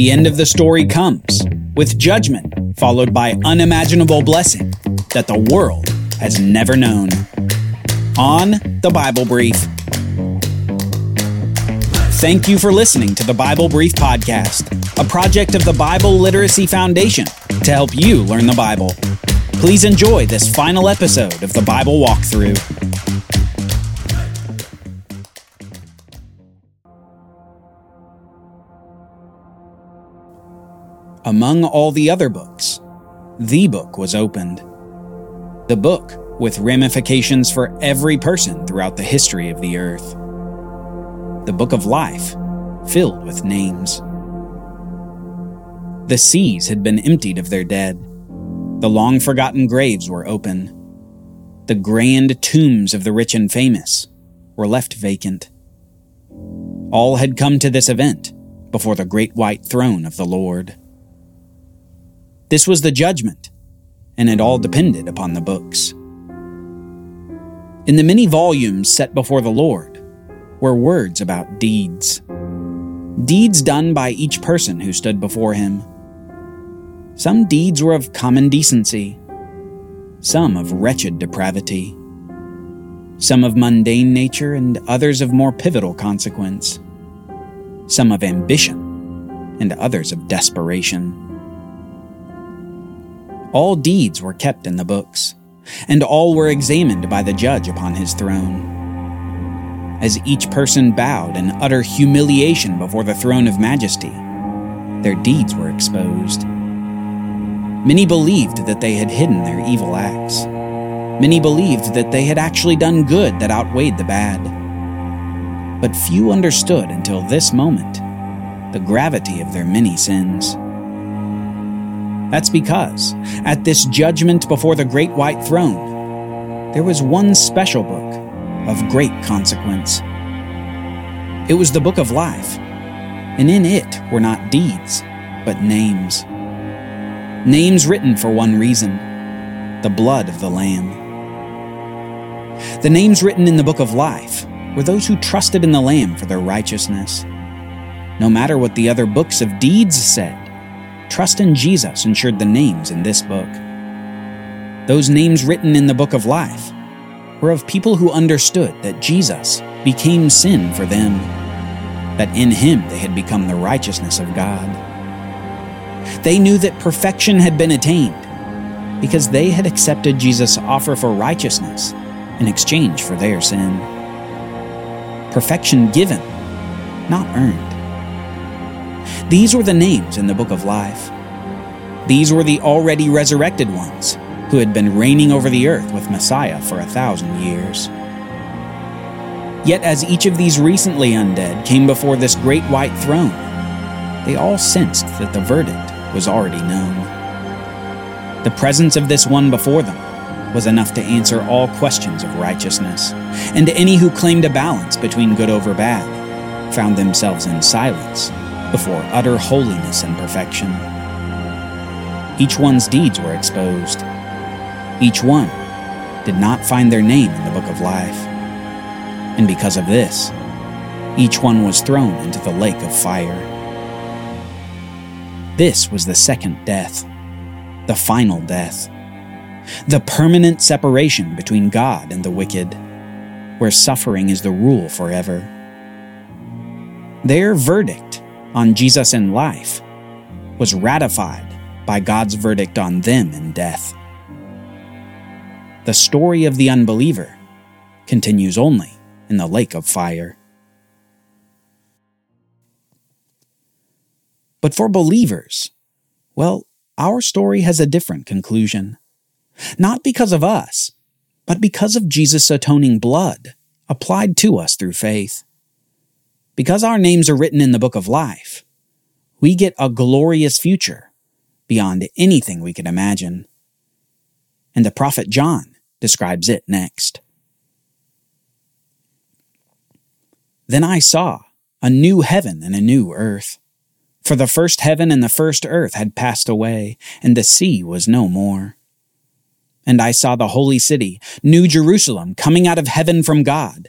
the end of the story comes, with judgment followed by unimaginable blessing that the world has never known. On the Bible Brief. Thank you for listening to the Bible Brief Podcast, a project of the Bible Literacy Foundation to help you learn the Bible. Please enjoy this final episode of the Bible Walkthrough. Among all the other books, the book was opened. The book with ramifications for every person throughout the history of the earth. The book of life, filled with names. The seas had been emptied of their dead. The long forgotten graves were open. The grand tombs of the rich and famous were left vacant. All had come to this event before the great white throne of the Lord. This was the judgment, and it all depended upon the books. In the many volumes set before the Lord were words about deeds. Deeds done by each person who stood before him. Some deeds were of common decency, some of wretched depravity, some of mundane nature, and others of more pivotal consequence, some of ambition, and others of desperation. All deeds were kept in the books, and all were examined by the judge upon his throne. As each person bowed in utter humiliation before the throne of majesty, their deeds were exposed. Many believed that they had hidden their evil acts. Many believed that they had actually done good that outweighed the bad. But few understood until this moment the gravity of their many sins. That's because, at this judgment before the great white throne, there was one special book of great consequence. It was the book of life, and in it were not deeds, but names. Names written for one reason the blood of the Lamb. The names written in the book of life were those who trusted in the Lamb for their righteousness. No matter what the other books of deeds said, trust in Jesus ensured the names in this book. Those names written in the book of life were of people who understood that Jesus became sin for them, that in him they had become the righteousness of God. They knew that perfection had been attained because they had accepted Jesus' offer for righteousness in exchange for their sin. Perfection given, not earned. These were the names in the book of life. These were the already resurrected ones who had been reigning over the earth with Messiah for a thousand years. Yet, as each of these recently undead came before this great white throne, they all sensed that the verdict was already known. The presence of this one before them was enough to answer all questions of righteousness, and any who claimed a balance between good over bad found themselves in silence before utter holiness and perfection. Each one's deeds were exposed. Each one did not find their name in the book of life. And because of this, each one was thrown into the lake of fire. This was the second death, the final death, the permanent separation between God and the wicked, where suffering is the rule forever. Their verdict on Jesus in life was ratified by God's verdict on them in death. The story of the unbeliever continues only in the lake of fire. But for believers, well, our story has a different conclusion. Not because of us, but because of Jesus' atoning blood applied to us through faith. Because our names are written in the book of life, we get a glorious future beyond anything we can imagine. And the prophet John describes it next. Then I saw a new heaven and a new earth. For the first heaven and the first earth had passed away, and the sea was no more. And I saw the holy city, New Jerusalem, coming out of heaven from God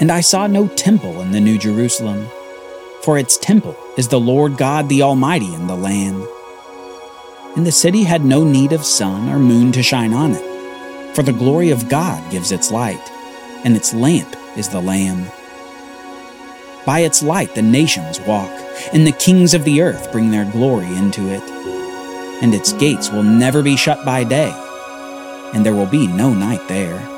And I saw no temple in the New Jerusalem, for its temple is the Lord God the Almighty and the Lamb. And the city had no need of sun or moon to shine on it, for the glory of God gives its light, and its lamp is the Lamb. By its light the nations walk, and the kings of the earth bring their glory into it. And its gates will never be shut by day, and there will be no night there.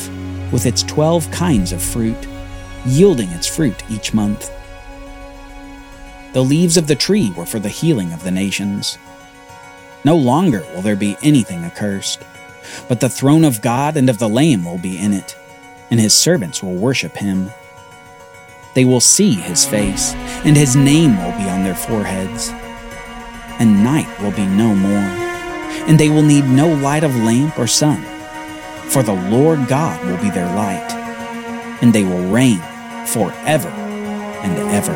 with its 12 kinds of fruit, yielding its fruit each month. The leaves of the tree were for the healing of the nations. No longer will there be anything accursed, but the throne of God and of the Lamb will be in it, and his servants will worship him. They will see his face, and his name will be on their foreheads. And night will be no more, and they will need no light of lamp or sun for the Lord God will be their light, and they will reign forever and ever.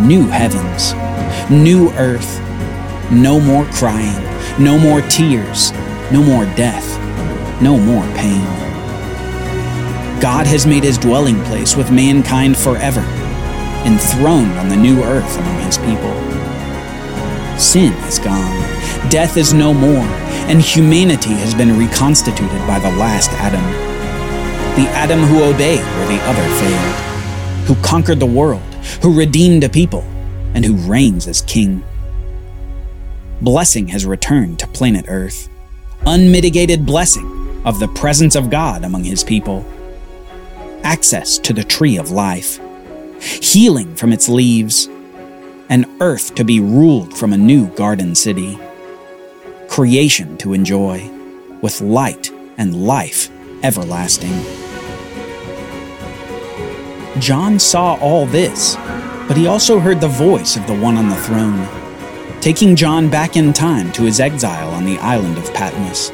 New heavens, new earth, no more crying, no more tears, no more death, no more pain. God has made his dwelling place with mankind forever, enthroned on the new earth among his people. Sin is gone, death is no more, and humanity has been reconstituted by the last Adam. The Adam who obeyed where the other failed, who conquered the world, who redeemed a people, and who reigns as king. Blessing has returned to planet Earth, unmitigated blessing of the presence of God among his people, access to the tree of life, healing from its leaves, and earth to be ruled from a new garden city creation to enjoy, with light and life everlasting. John saw all this, but he also heard the voice of the one on the throne, taking John back in time to his exile on the island of Patmos.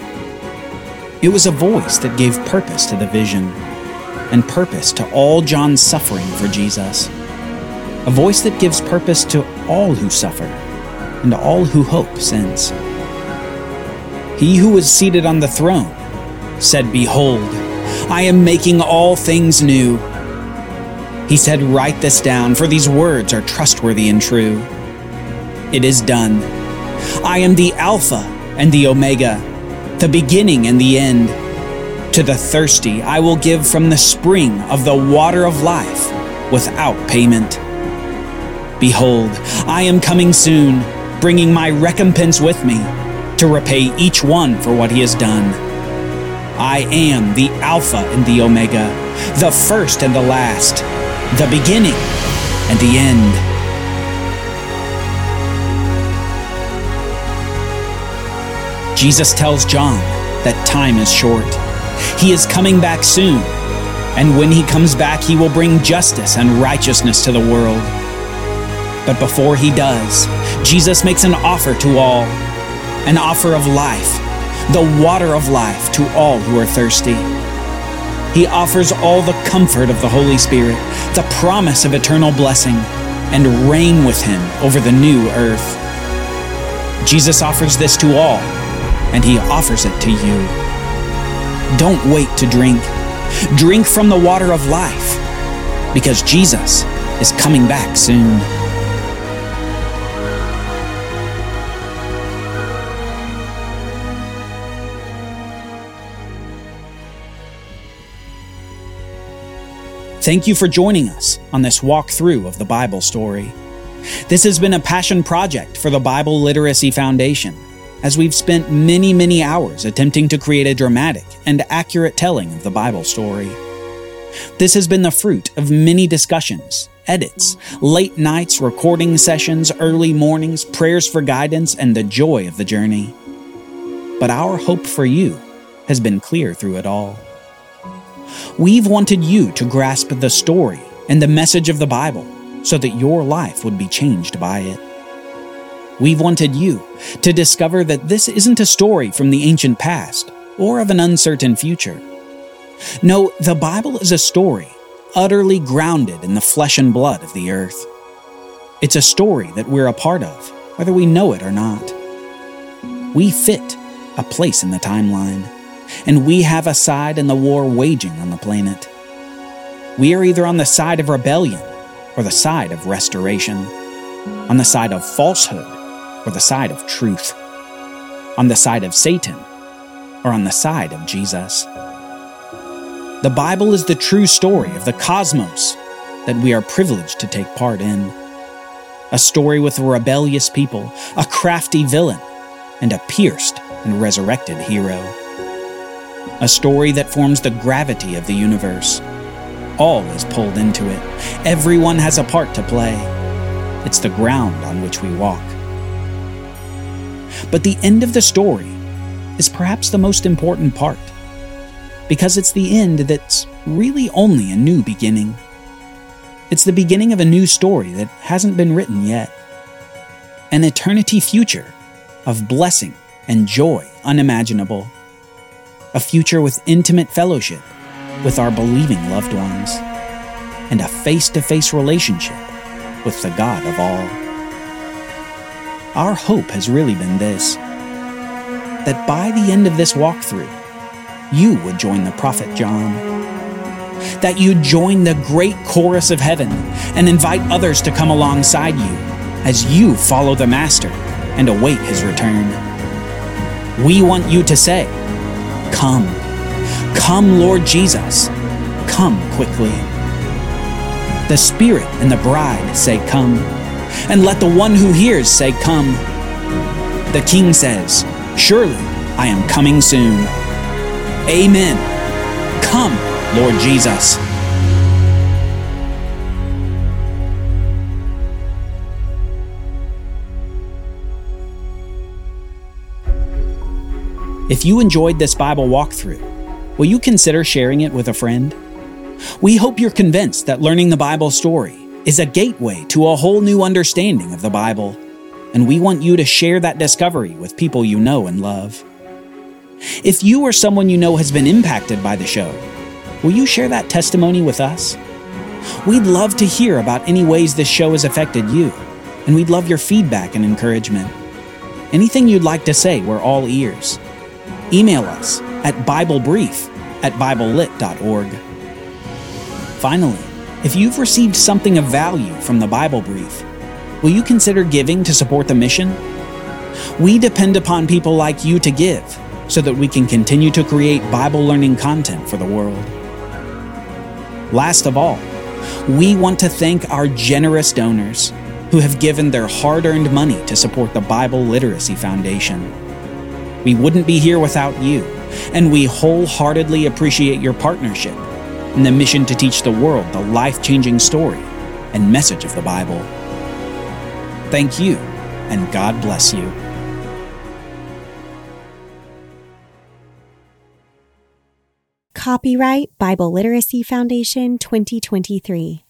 It was a voice that gave purpose to the vision, and purpose to all John's suffering for Jesus. A voice that gives purpose to all who suffer, and all who hope since. He who was seated on the throne said, Behold, I am making all things new. He said, Write this down, for these words are trustworthy and true. It is done. I am the Alpha and the Omega, the beginning and the end. To the thirsty, I will give from the spring of the water of life without payment. Behold, I am coming soon, bringing my recompense with me to repay each one for what he has done. I am the Alpha and the Omega, the first and the last, the beginning and the end. Jesus tells John that time is short. He is coming back soon, and when he comes back, he will bring justice and righteousness to the world. But before he does, Jesus makes an offer to all an offer of life, the water of life to all who are thirsty. He offers all the comfort of the Holy Spirit, the promise of eternal blessing, and reign with Him over the new earth. Jesus offers this to all, and He offers it to you. Don't wait to drink. Drink from the water of life, because Jesus is coming back soon. Thank you for joining us on this walkthrough of the Bible story. This has been a passion project for the Bible Literacy Foundation, as we've spent many, many hours attempting to create a dramatic and accurate telling of the Bible story. This has been the fruit of many discussions, edits, late nights, recording sessions, early mornings, prayers for guidance, and the joy of the journey. But our hope for you has been clear through it all. We've wanted you to grasp the story and the message of the Bible so that your life would be changed by it. We've wanted you to discover that this isn't a story from the ancient past or of an uncertain future. No, the Bible is a story utterly grounded in the flesh and blood of the earth. It's a story that we're a part of, whether we know it or not. We fit a place in the timeline, and we have a side in the war waging on the planet. We are either on the side of rebellion or the side of restoration, on the side of falsehood or the side of truth, on the side of Satan or on the side of Jesus. The Bible is the true story of the cosmos that we are privileged to take part in. A story with a rebellious people, a crafty villain, and a pierced and resurrected hero. A story that forms the gravity of the universe. All is pulled into it. Everyone has a part to play. It's the ground on which we walk. But the end of the story is perhaps the most important part because it's the end that's really only a new beginning. It's the beginning of a new story that hasn't been written yet. An eternity future of blessing and joy unimaginable. A future with intimate fellowship with our believing loved ones. And a face to face relationship with the God of all. Our hope has really been this that by the end of this walkthrough, you would join the prophet John. That you'd join the great chorus of heaven and invite others to come alongside you as you follow the Master and await his return. We want you to say, Come, come, Lord Jesus, come quickly. The Spirit and the bride say, Come, and let the one who hears say, Come. The King says, Surely I am coming soon. Amen. Come, Lord Jesus. If you enjoyed this Bible walkthrough, will you consider sharing it with a friend? We hope you're convinced that learning the Bible story is a gateway to a whole new understanding of the Bible, and we want you to share that discovery with people you know and love. If you or someone you know has been impacted by the show, will you share that testimony with us? We'd love to hear about any ways this show has affected you, and we'd love your feedback and encouragement. Anything you'd like to say, we're all ears. Email us at BibleBrief at BibleLit.org. Finally, if you've received something of value from the Bible Brief, will you consider giving to support the mission? We depend upon people like you to give so that we can continue to create Bible learning content for the world. Last of all, we want to thank our generous donors who have given their hard earned money to support the Bible Literacy Foundation. We wouldn't be here without you, and we wholeheartedly appreciate your partnership in the mission to teach the world the life changing story and message of the Bible. Thank you, and God bless you. Copyright Bible Literacy Foundation 2023.